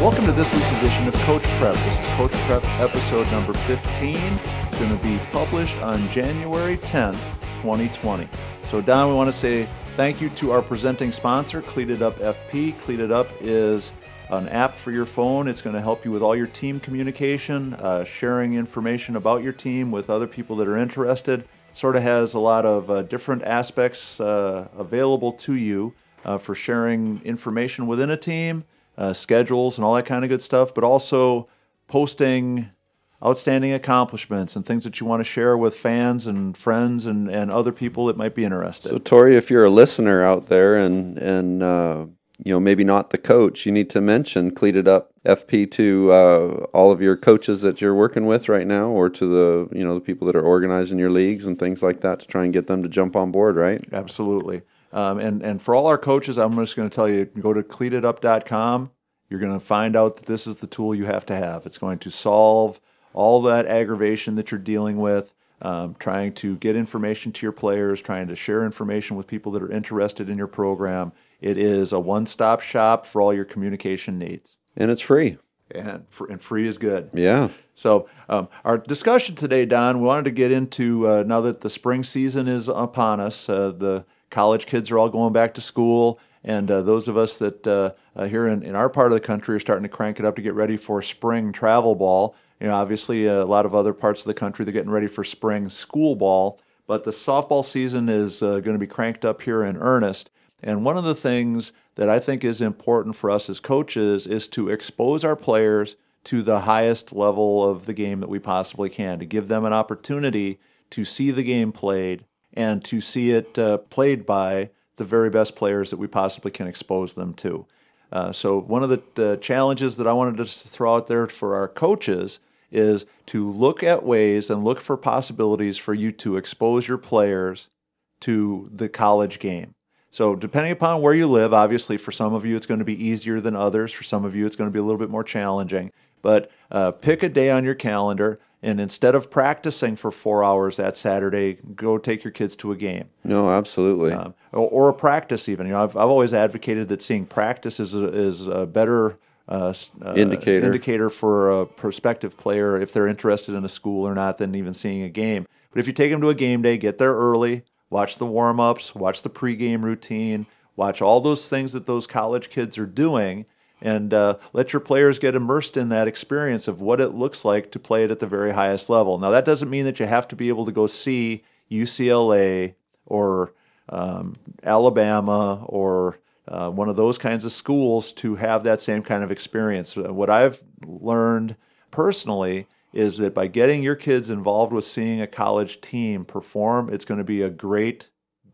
Welcome to this week's edition of Coach Prep. This is Coach Prep episode number 15. It's going to be published on January 10th, 2020. So, Don, we want to say thank you to our presenting sponsor, Cleated Up FP. Cleated Up is an app for your phone. It's going to help you with all your team communication, uh, sharing information about your team with other people that are interested. Sort of has a lot of uh, different aspects uh, available to you uh, for sharing information within a team uh, schedules and all that kind of good stuff, but also posting outstanding accomplishments and things that you want to share with fans and friends and, and other people that might be interested. So, Tori, if you're a listener out there and and uh, you know maybe not the coach, you need to mention Cleated Up FP to uh, all of your coaches that you're working with right now, or to the you know the people that are organizing your leagues and things like that to try and get them to jump on board. Right? Absolutely. Um, and, and for all our coaches, I'm just going to tell you go to cleatedup.com. You're going to find out that this is the tool you have to have. It's going to solve all that aggravation that you're dealing with, um, trying to get information to your players, trying to share information with people that are interested in your program. It is a one stop shop for all your communication needs. And it's free. And, and free is good. Yeah. So, um, our discussion today, Don, we wanted to get into uh, now that the spring season is upon us, uh, the college kids are all going back to school, and uh, those of us that uh, uh, here in, in our part of the country are starting to crank it up to get ready for spring travel ball. You know, obviously, uh, a lot of other parts of the country they're getting ready for spring school ball. But the softball season is uh, going to be cranked up here in earnest. And one of the things that I think is important for us as coaches is to expose our players to the highest level of the game that we possibly can, to give them an opportunity to see the game played and to see it uh, played by the very best players that we possibly can expose them to. Uh, so, one of the, the, challenges that I wanted to throw out there for our coaches is to look at ways and look for possibilities for you to expose your players to the college game. So, depending upon where you live, obviously, for some of you, it's going to be easier than others. For some of you, it's going to be a little bit more challenging. But uh, pick a day on your calendar and instead of practicing for four hours that Saturday, go take your kids to a game. No, absolutely. Um, or, or, a practice, even. You know, I've, I've always advocated that seeing practice is a, is a better uh, uh, indicator indicator for a prospective player if they're interested in a school or not than even seeing a game. But if you take them to a game day, get there early, watch the warm ups, watch the pregame routine, watch all those things that those college kids are doing and uh, let your players get immersed in that experience of what it looks like to play it at the very highest level. Now, that doesn't mean that you have to be able to go see UCLA or um, Alabama or uh, one of those kinds of schools to have that same kind of experience. Uh, what I've learned personally is that by getting your kids involved with seeing a college team perform, it's going to be a great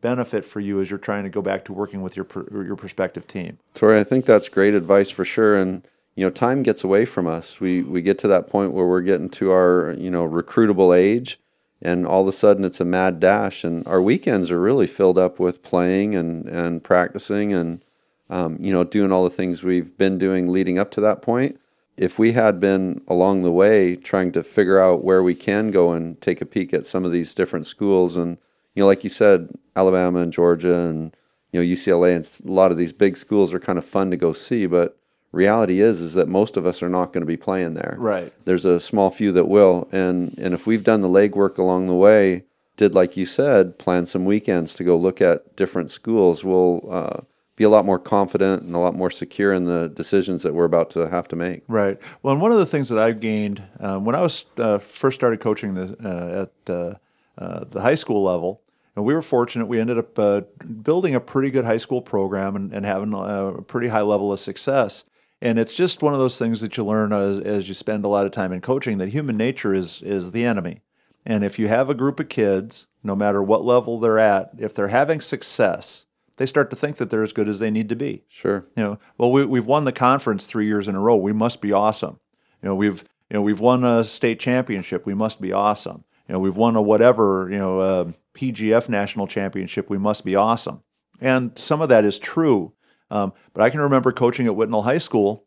benefit for you as you're trying to go back to working with your your prospective team. Tori, I think that's great advice for sure. And you know, time gets away from us. We we get to that point where we're getting to our you know recruitable age, and all of a sudden it's a mad dash, and our weekends are really filled up with playing and and practicing and um, you know doing all the things we've been doing leading up to that point. If we had been along the way trying to figure out where we can go and take a peek at some of these different schools and you know, like you said, Alabama and Georgia and you know UCLA and a lot of these big schools are kind of fun to go see, but reality is is that most of us are not going to be playing there. Right. There's a small few that will, and and if we've done the legwork along the way, did like you said, plan some weekends to go look at different schools, we'll uh, be a lot more confident and a lot more secure in the decisions that we're about to have to make. Right. Well, and one of the things that I gained um, when I was uh, first started coaching the, uh, at uh, uh, the high school level and we were fortunate. We ended up uh, building a pretty good high school program and, and having a pretty high level of success. And it's just one of those things that you learn as, as you spend a lot of time in coaching that human nature is is the enemy. And if you have a group of kids, no matter what level they're at, if they're having success, they start to think that they're as good as they need to be. Sure. You know, well, we, we've won the conference three years in a row. We must be awesome. You know, we've you know we've won a state championship. We must be awesome. You know, we've won a whatever. You know. Uh, PGF national championship, we must be awesome. And some of that is true. Um, but I can remember coaching at Whitnall High School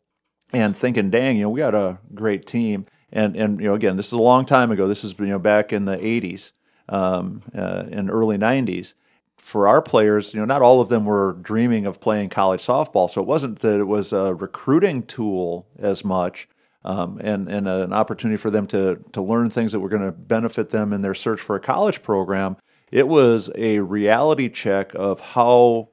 and thinking, dang, you know, we got a great team. And, and you know, again, this is a long time ago. This is, you know, back in the 80s um, uh, and early 90s. for our players, you know, not all of them were dreaming of playing college softball. So it wasn't that it was a recruiting tool as much, um, and and an opportunity for them to to learn things that were going to benefit them in their search for a college program. It was a reality check of how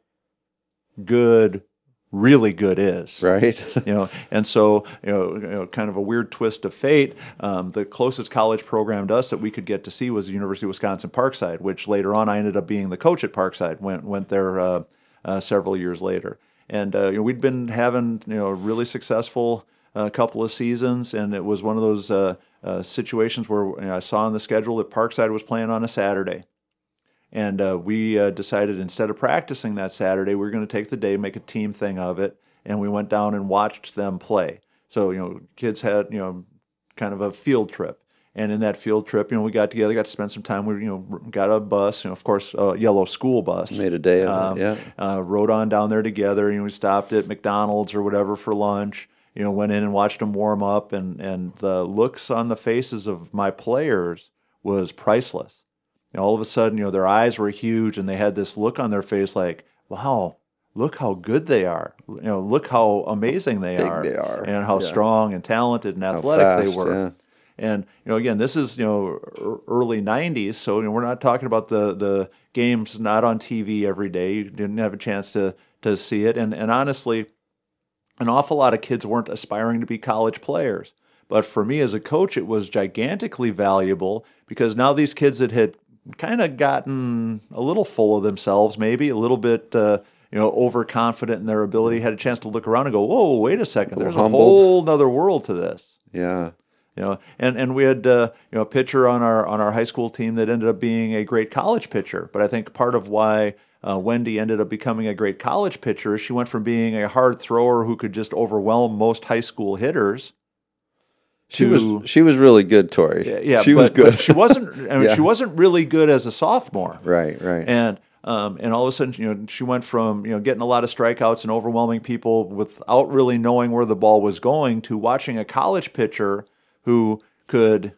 good really good is. Right. you know, and so you know, you know, kind of a weird twist of fate. Um, the closest college program to us that we could get to see was the University of Wisconsin Parkside, which later on I ended up being the coach at Parkside. Went went there uh, uh, several years later, and uh, you know, we'd been having you know a really successful uh, couple of seasons, and it was one of those uh, uh, situations where you know, I saw on the schedule that Parkside was playing on a Saturday. And uh, we uh, decided instead of practicing that Saturday, we were going to take the day, make a team thing of it, and we went down and watched them play. So you know, kids had you know kind of a field trip, and in that field trip, you know, we got together, got to spend some time. We you know got a bus, you know, of course, a yellow school bus. Made a day of Um, it. Yeah. Uh, rode on down there together. You know, we stopped at McDonald's or whatever for lunch. You know, went in and watched them warm up, and and the looks on the faces of my players was priceless. Know, all of a sudden, you know, their eyes were huge, and they had this look on their face like, "Wow, look how good they are! You know, look how amazing they are, they are. and how Yeah. strong and talented and athletic they were." yeah. And you know, again, this is you know early '90s, so you know, we're not talking about the the games not on TV every day. You didn't have a chance to to see it, and and honestly, an awful lot of kids weren't aspiring to be college players. But for me as a coach, it was gigantically valuable because now these kids that had kind of gotten a little full of themselves, maybe a little bit. Uh, you know, overconfident in their ability, had a chance to look around and go, "Whoa, wait a second! There's a whole other world to this." Yeah. you know and and we had uh, you know a pitcher on our on our high school team that ended up being a great college pitcher but i think part of why uh, wendy ended up becoming a great college pitcher is she went from being a hard thrower who could just overwhelm most high school hitters She was she was really good, Tori. yeah she but, was good. she wasn't i mean Yeah. she wasn't really good as a sophomore right, right. and um, and all of a sudden, you know, she went from you know getting a lot of strikeouts and overwhelming people without really knowing where the ball was going to watching a college pitcher who could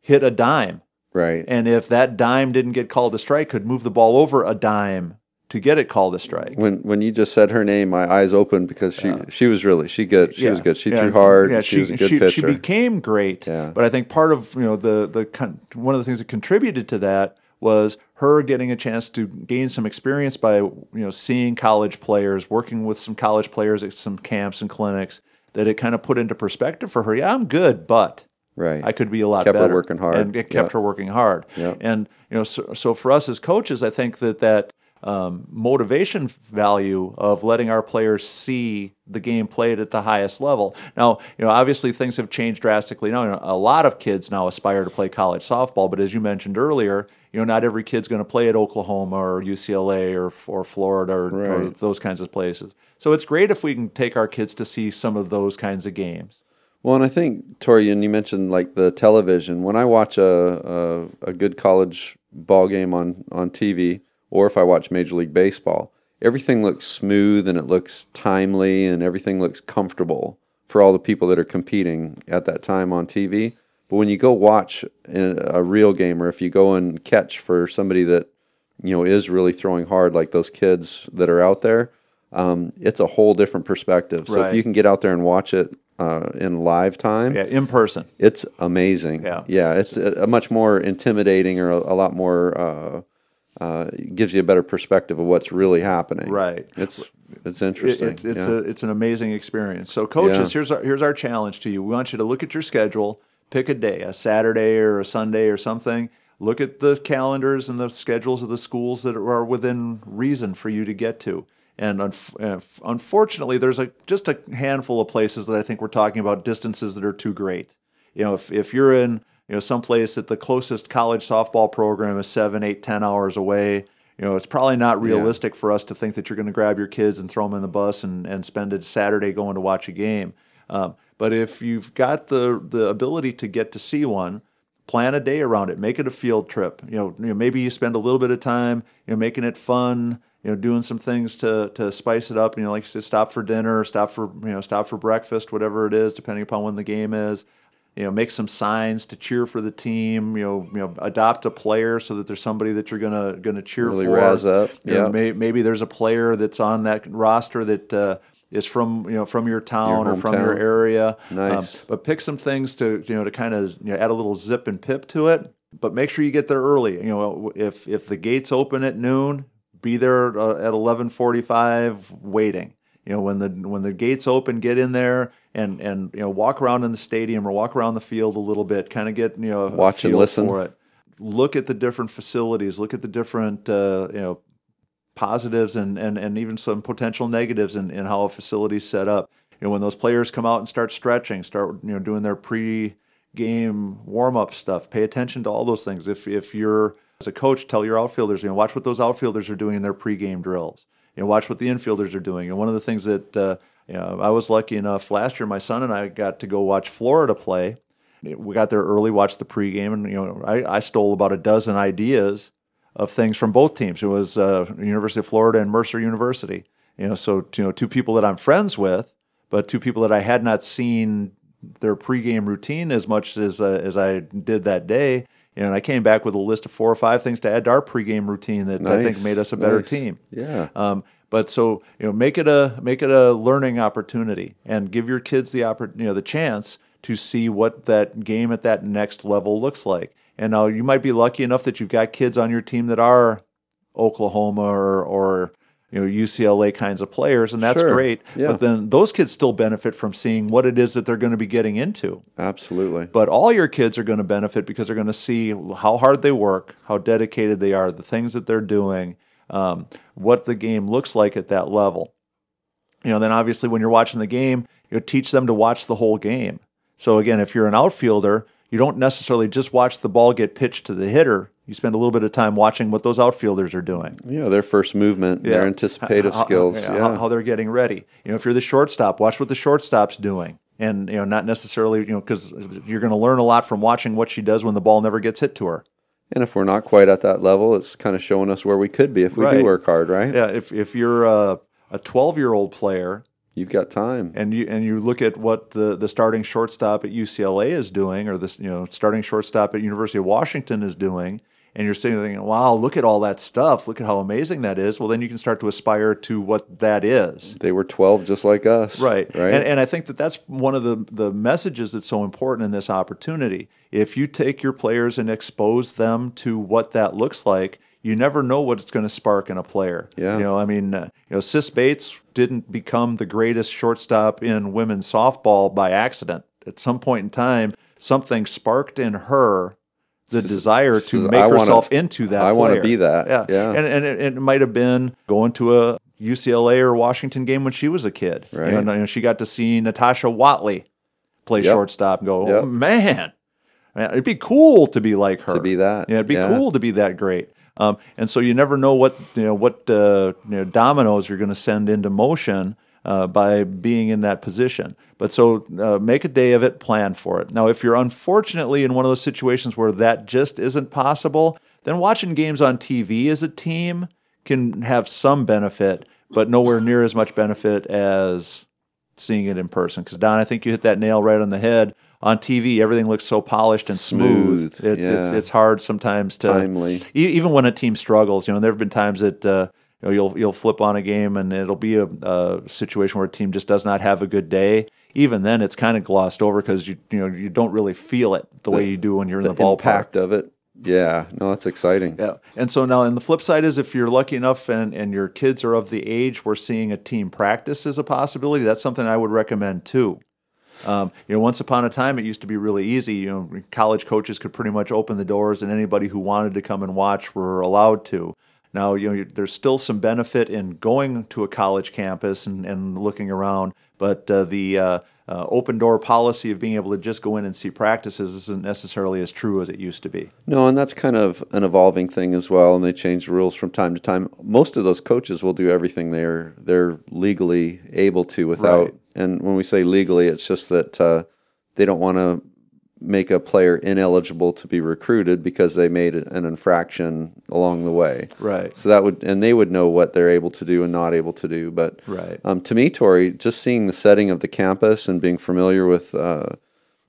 hit a dime, right. and if that dime didn't get called a strike, could move the ball over a dime to get it called a strike. When when you just said her name, my eyes opened because she she was really she good. She was good. She Yeah. threw hard. Yeah, she, was a good she, pitcher. She became great. Yeah. But I think part of you know the the con- one of the things that contributed to that was her getting a chance to gain some experience by you know seeing college players, working with some college players at some camps and clinics. That it kind of put into perspective for her. Yeah, I'm good, but right. I could be a lot Kept her better. working hard. and it kept Yep. her working hard. Yep. And you know, so, so for us as coaches, I think that that um, motivation value of letting our players see the game played at the highest level. Now, you know, obviously things have changed drastically. Now, you know, a lot of kids now aspire to play college softball, but as you mentioned earlier, you know, not every kid's going to play at Oklahoma or UCLA or or Florida or, or those kinds of places. So it's great if we can take our kids to see some of those kinds of games. Well, and I think Tori, and you mentioned like the television. When I watch a a, a good college ball game on on TV, or if I watch Major League Baseball, everything looks smooth and it looks timely and everything looks comfortable for all the people that are competing at that time on TV. But when you go watch a real game, or if you go and catch for somebody that you know is really throwing hard, like those kids that are out there, um, it's a whole different perspective. So Right. if you can get out there and watch it uh, in live time, Yeah, in person. it's amazing. Yeah. yeah, it's a, a much more intimidating or a, a lot more uh, uh, gives you a better perspective of what's really happening. Right. It's it's interesting. It's it's yeah. a it's an amazing experience. So coaches, Yeah. here's our here's our challenge to you. We want you to look at your schedule, pick a day, a Saturday or a Sunday or something. Look at the calendars and the schedules of the schools that are within reason for you to get to. And unf- uh, unfortunately, there's a just a handful of places that I think we're talking about distances that are too great. You know, if if you're in you know someplace that the closest college softball program is seven, eight, ten hours away, you know, it's probably not realistic for us to think that you're going to grab your kids and throw them in the bus and, and spend a Saturday going to watch a game. Um, but if you've got the the ability to get to see one, plan a day around it. Make it a field trip. You know, you know, maybe you spend a little bit of time, you know, making it fun. You know, doing some things to to spice it up. You know, like you said, stop for dinner, stop for you know, stop for breakfast, whatever it is, depending upon when the game is. You know, make some signs to cheer for the team. You know, you know, adopt a player so that there's somebody that you're gonna gonna cheer Really for. razz up. Yeah. may, maybe there's a player that's on that roster that uh, is from you know from your town Your or from your area. Um, Nice. but pick some things to you know to kind of you know, add a little zip and pip to it. But make sure you get there early. You know, if if the gates open at noon, be there uh, at eleven forty five waiting. You know, when the when the gates open, get in there and and you know walk around in the stadium or walk around the field a little bit, kind of get you know a Watch and feel listen. for it. Look at the different facilities. Look at the different uh, you know positives and, and, and even some potential negatives in, in how a facility's set up. You know, when those players come out and start stretching, start you know doing their pre-game warm-up stuff, pay attention to all those things. If if you're as a coach, tell your outfielders, you know, watch what those outfielders are doing in their pre-game drills. You know, watch what the infielders are doing. And one of the things that uh, you know, I was lucky enough last year, my son and I got to go watch Florida play. We got there early, watched the pregame, and you know, I, I stole about a dozen ideas of things from both teams. It was uh, University of Florida and Mercer University. You know, so you know, two people that I'm friends with, but two people that I had not seen their pregame routine as much as uh, as I did that day. And I came back with a list of four or five things to add to our pregame routine that I think made us a better nice. team. Yeah. Um, but so you know, make it a make it a learning opportunity, and give your kids the oppor- you know the chance to see what that game at that next level looks like. And now you might be lucky enough that you've got kids on your team that are Oklahoma or or you know UCLA kinds of players, and that's Sure. great. Yeah. But then those kids still benefit from seeing what it is that they're going to be getting into. Absolutely. But all your kids are going to benefit because they're going to see how hard they work, how dedicated they are, the things that they're doing, um, what the game looks like at that level. You know, then obviously when you're watching the game, you teach them to watch the whole game. So again, if you're an outfielder, you don't necessarily just watch the ball get pitched to the hitter. You spend a little bit of time watching what those outfielders are doing. Yeah, their first movement, their anticipative How- how- skills. yeah, Yeah. How, how they're getting ready. You know, if you're the shortstop, watch what the shortstop's doing. And, you know, not necessarily, you know, because you're going to learn a lot from watching what she does when the ball never gets hit to her. And if we're not quite at that level, it's kind of showing us where we could be if we Right. do work hard, right? Yeah, if, if you're a, a 12 year old player You've got time. and you and you look at what the, the starting shortstop at UCLA is doing, or this you know starting shortstop at University of Washington is doing, and you're sitting there thinking, "Wow, look at all that stuff! Look at how amazing that is." Well, then you can start to aspire to what that is. They were 12 just like us. Right. Right. And, and I think that that's one of the, the messages that's so important in this opportunity. If you take your players and expose them to what that looks like, you never know what it's going to spark in a player. Yeah. You know, I mean, uh, you know, Sis Bates didn't become the greatest shortstop in women's softball by accident. At some point in time, something sparked in her the desire to make "I wanna- herself into that I wanna be that. Yeah. Yeah. And, and it, it might have been going to a UCLA or Washington game when she was a kid. You know, Right. and, you know, she got to see Natasha Watley play Yep. shortstop and go, Yep. oh, man, man, it'd be cool to be like her. To be that. Yeah, it'd be Yeah. cool to be that great. Um, and so you never know what you know what uh, you know dominoes you're going to send into motion uh, by being in that position. But so uh, make a day of it, plan for it. Now, if you're unfortunately in one of those situations where that just isn't possible, then watching games on TV as a team can have some benefit, but nowhere near as much benefit as seeing it in person. Because Don, I think you hit that nail right on the head. On TV, everything looks so polished and smooth. Smooth, It's, yeah. it's it's hard sometimes to Timely. E- even when a team struggles. You know, there have been times that uh, you know, you'll you'll flip on a game and it'll be a, a situation where a team just does not have a good day. Even then, it's kind of glossed over because you you know you don't really feel it the, way you do when you're in the, ballpark. impact of it. Yeah. No, that's exciting. Yeah. And so now, and the flip side is if you're lucky enough and, and your kids are of the age where seeing a team practice is a possibility, that's something I would recommend too. Um, you know, once upon a time, it used to be really easy. You know, college coaches could pretty much open the doors, and anybody who wanted to come and watch were allowed to. Now, you know, there's still some benefit in going to a college campus and, and looking around, but uh, the uh, uh, open door policy of being able to just go in and see practices isn't necessarily as true as it used to be. No, and that's kind of an evolving thing as well, and they change the rules from time to time. Most of those coaches will do everything they're they're legally able to without. Right. And when we say legally, it's just that uh, they don't want to make a player ineligible to be recruited because they made an infraction along the way. Right. So that would, and they would know what they're able to do and not able to do. But Right. um, to me, Tori, just seeing the setting of the campus and being familiar with uh,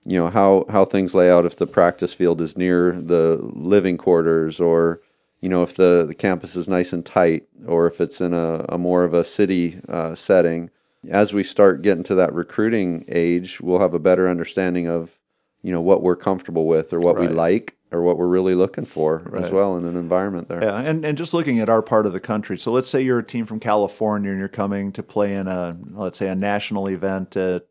you know how how things lay out if the practice field is near the living quarters or you know if the, the campus is nice and tight or if it's in a, a more of a city uh, setting as we start getting to that recruiting age we'll have a better understanding of you know what we're comfortable with or what Right. we like or what we're really looking for as well in an environment there Yeah, and, and just looking at our part of the country. So let's say you're a team from California and you're coming to play in a let's say a national event at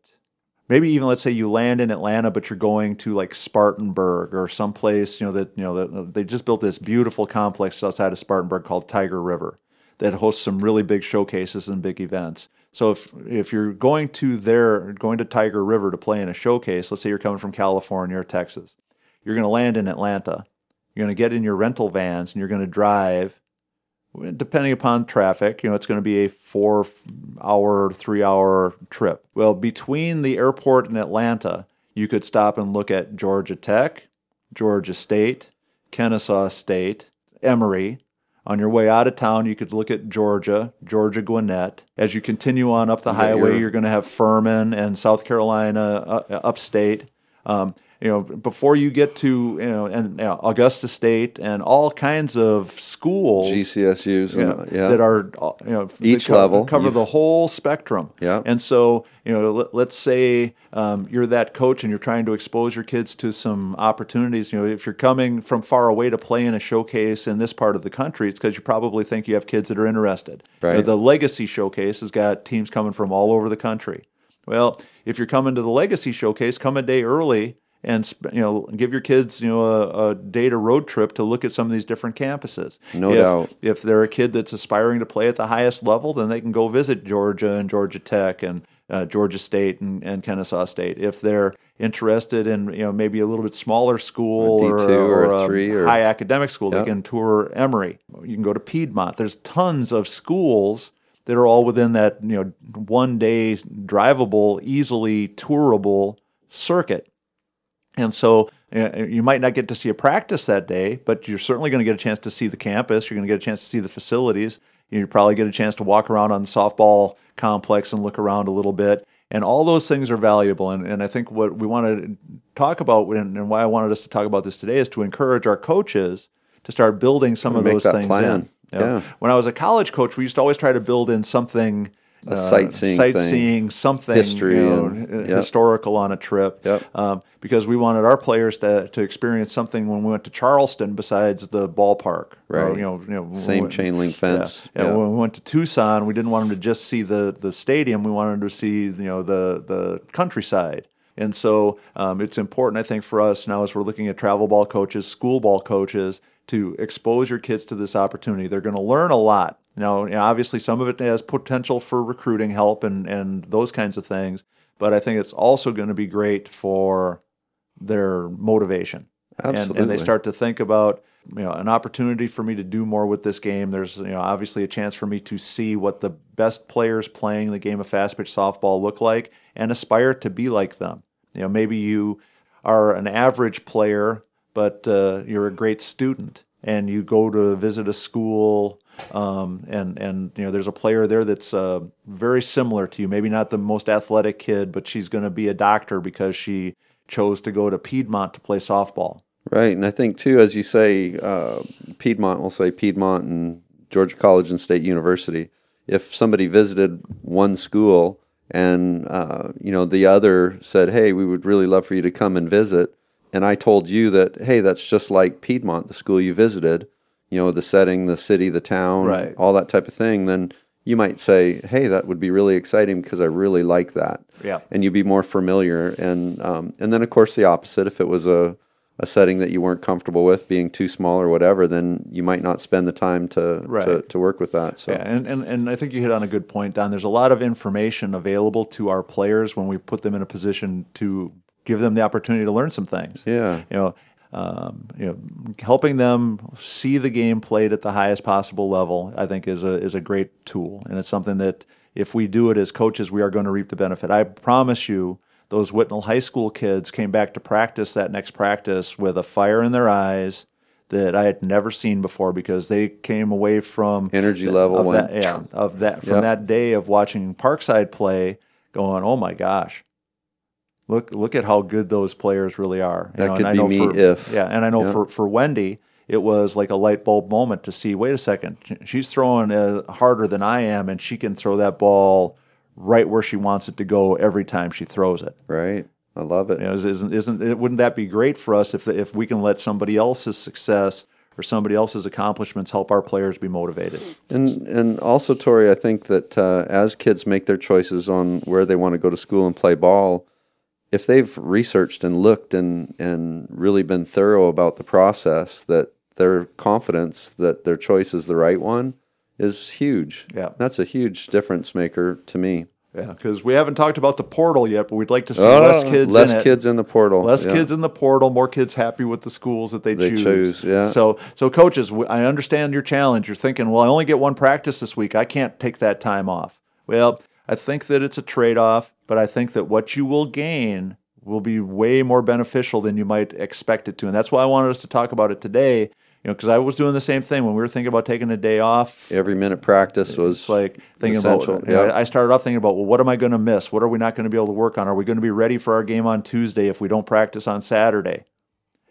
maybe even let's say you land in Atlanta, but you're going to like Spartanburg or someplace you know that you know that uh, they just built this beautiful complex outside of Spartanburg called Tiger River that hosts some really big showcases and big events. So if if you're going to there going to Tiger River to play in a showcase, let's say you're coming from California or Texas, you're going to land in Atlanta. You're going to get in your rental vans and you're going to drive depending upon traffic, you know, it's going to be a four hour, three hour trip. Well, between the airport and Atlanta, you could stop and look at Georgia Tech, Georgia State, Kennesaw State, Emory. On your way out of town, you could look at Georgia, Georgia Gwinnett. As you continue on up the highway, your- you're going to have Furman and South Carolina uh, upstate. Um, you know, before you get to you know, and you know, Augusta State and all kinds of schools GCSUs yeah, and, yeah that are uh, you know Each level. cover the whole spectrum. Yeah. and so you know, let, let's say um, you're that coach and you're trying to expose your kids to some opportunities. You know, if you're coming from far away to play in a showcase in this part of the country, it's because you probably think you have kids that are interested. You know, Right. the Legacy Showcase has got teams coming from all over the country. Well, if you're coming to the Legacy Showcase, come a day early and you know give your kids you know a, a day to road trip to look at some of these different campuses. No If- doubt. If they're a kid that's aspiring to play at the highest level, then they can go visit Georgia and Georgia Tech and uh, Georgia State and, and Kennesaw State. If they're interested in you know maybe a little bit smaller school Or D2 or a three or- high academic school, they can tour Emory. You can go to Piedmont. There's tons of schools that are all within that you know one day drivable, easily tourable circuit. And so uh, you might not get to see a practice that day, but you're certainly going to get a chance to see the campus. You're going to get a chance to see the facilities. You probably get a chance to walk around on the softball complex and look around a little bit. And all those things are valuable. And, and I think what we want to talk about and, and why I wanted us to talk about this today is to encourage our coaches to start building some of those things plan. in. You know, Yeah. When I was a college coach, we used to always try to build in something. A sightseeing sightseeing, something History you know, and- uh, yep. historical on a trip Yep. um, because we wanted our players to, to experience something when we went to Charleston besides the ballpark. Or, Right. you know, you know, Same we- chain link fence. Yeah. Yeah. When we went to Tucson, we didn't want them to just see the, the stadium. We wanted them to see you know the the countryside. And so um, it's important, I think, for us now as we're looking at travel ball coaches, school ball coaches, to expose your kids to this opportunity. They're going to learn a lot. Now, you know, obviously, some of it has potential for recruiting help and, and those kinds of things, but I think it's also going to be great for their motivation. And, and they start to think about you know an opportunity for me to do more with this game. There's you know obviously a chance for me to see what the best players playing the game of fast pitch softball look like and aspire to be like them. You know maybe you are an average player, but uh, you're a great student and you go to visit a school um, and and you know there's a player there that's uh, very similar to you. Maybe not the most athletic kid, but she's going to be a doctor because she chose to go to Piedmont to play softball. Right, and I think too, as you say, uh, Piedmont will say Piedmont and Georgia College and State University. If somebody visited one school and uh, you know the other said, "Hey, we would really love for you to come and visit," and I told you that, "Hey, that's just like Piedmont, the school you visited," you know, the setting, the city, the town, Right. all that type of thing, then you might say, "Hey, that would be really exciting because I really like that." Yeah. and you'd be more familiar. And um, and then of course the opposite. If it was a a setting that you weren't comfortable with, being too small or whatever, then you might not spend the time to to, to work with that. So Yeah, and, and, and I think you hit on a good point, Don. There's a lot of information available to our players when we put them in a position to give them the opportunity to learn some things. yeah, You know, um, you know, helping them see the game played at the highest possible level, I think, is a is a great tool, and it's something that if we do it as coaches, we are going to reap the benefit. I promise you, those Whitnall High School kids came back to practice that next practice with a fire in their eyes that I had never seen before because they came away from Energy level of went that, yeah, of that from Yep. that day of watching Parkside play, going, oh my gosh, look look at how good those players really are. You That know, could and I be know me for, if. yeah, and I know Yeah. for for Wendy, it was like a light bulb moment to see. Wait a second, she's throwing uh, harder than I am, and she can throw that ball right where she wants it to go every time she throws it. Right. I love it. You know, isn't isn't it, wouldn't that be great for us if if we can let somebody else's success or somebody else's accomplishments help our players be motivated? And and also, Tori, I think that uh, as kids make their choices on where they want to go to school and play ball, if they've researched and looked and and really been thorough about the process, that their confidence that their choice is the right one is huge. Yeah. that's a huge difference maker to me. Yeah, because we haven't talked about the portal yet, but we'd like to see Oh, less kids less in it. kids in the portal, less Yeah. kids in the portal, more kids happy with the schools that they, They choose. choose, yeah. So, so coaches, I understand your challenge. You're thinking, well, I only get one practice this week. I can't take that time off. Well, I think that it's a trade-off, but I think that what you will gain will be way more beneficial than you might expect it to, and that's why I wanted us to talk about it today. You know, because I was doing the same thing when we were thinking about taking a day off. Every minute practice was It's like thinking essential. about. you know, yeah. I started off thinking about, well, what am I going to miss? What are we not going to be able to work on? Are we going to be ready for our game on Tuesday if we don't practice on Saturday?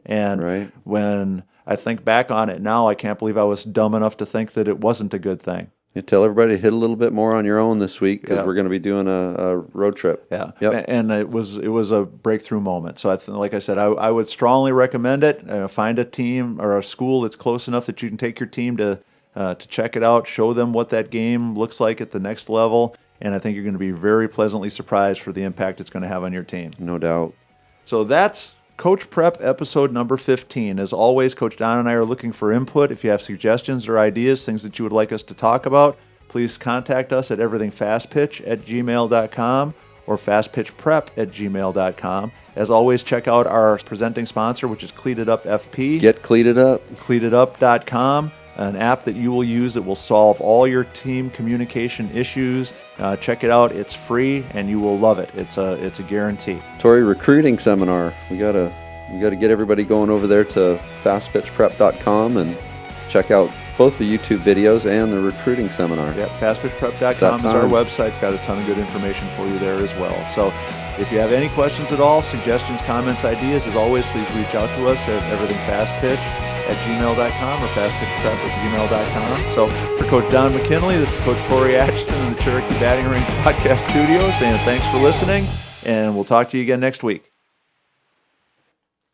And Right. when I think back on it now, I can't believe I was dumb enough to think that it wasn't a good thing. You tell everybody to hit a little bit more on your own this week because we're going to be doing a, a road trip. Yeah, Yep. And it was it was a breakthrough moment. So I th- like I said, I, I would strongly recommend it. Uh, find a team or a school that's close enough that you can take your team to uh, to check it out, show them what that game looks like at the next level, and I think you're going to be very pleasantly surprised for the impact it's going to have on your team. No doubt. So that's Coach Prep episode number 15. As always, Coach Don and I are looking for input. If you have suggestions or ideas, things that you would like us to talk about, please contact us at everythingfastpitch at gmail.com or fastpitchprep at gmail.com. As always, check out our presenting sponsor, which is Cleated Up FP Get cleated up. cleatedup.com, an app that you will use that will solve all your team communication issues. Uh, check it out; it's free, and you will love it. It's a it's a guarantee. Tori recruiting seminar. We gotta we gotta get everybody going over there to fastpitchprep.com and check out both the YouTube videos and the recruiting seminar. Yep, fastpitchprep.com is our website. It's got a ton of good information for you there as well. So if you have any questions at all, suggestions, comments, ideas, as always, please reach out to us at everythingfastpitch at gmail.com or fastpitchprep at gmail.com. So for Coach Don McKinley, this is Coach Tory Acheson in the Cherokee Batting Range Podcast Studios, and thanks for listening, and we'll talk to you again next week.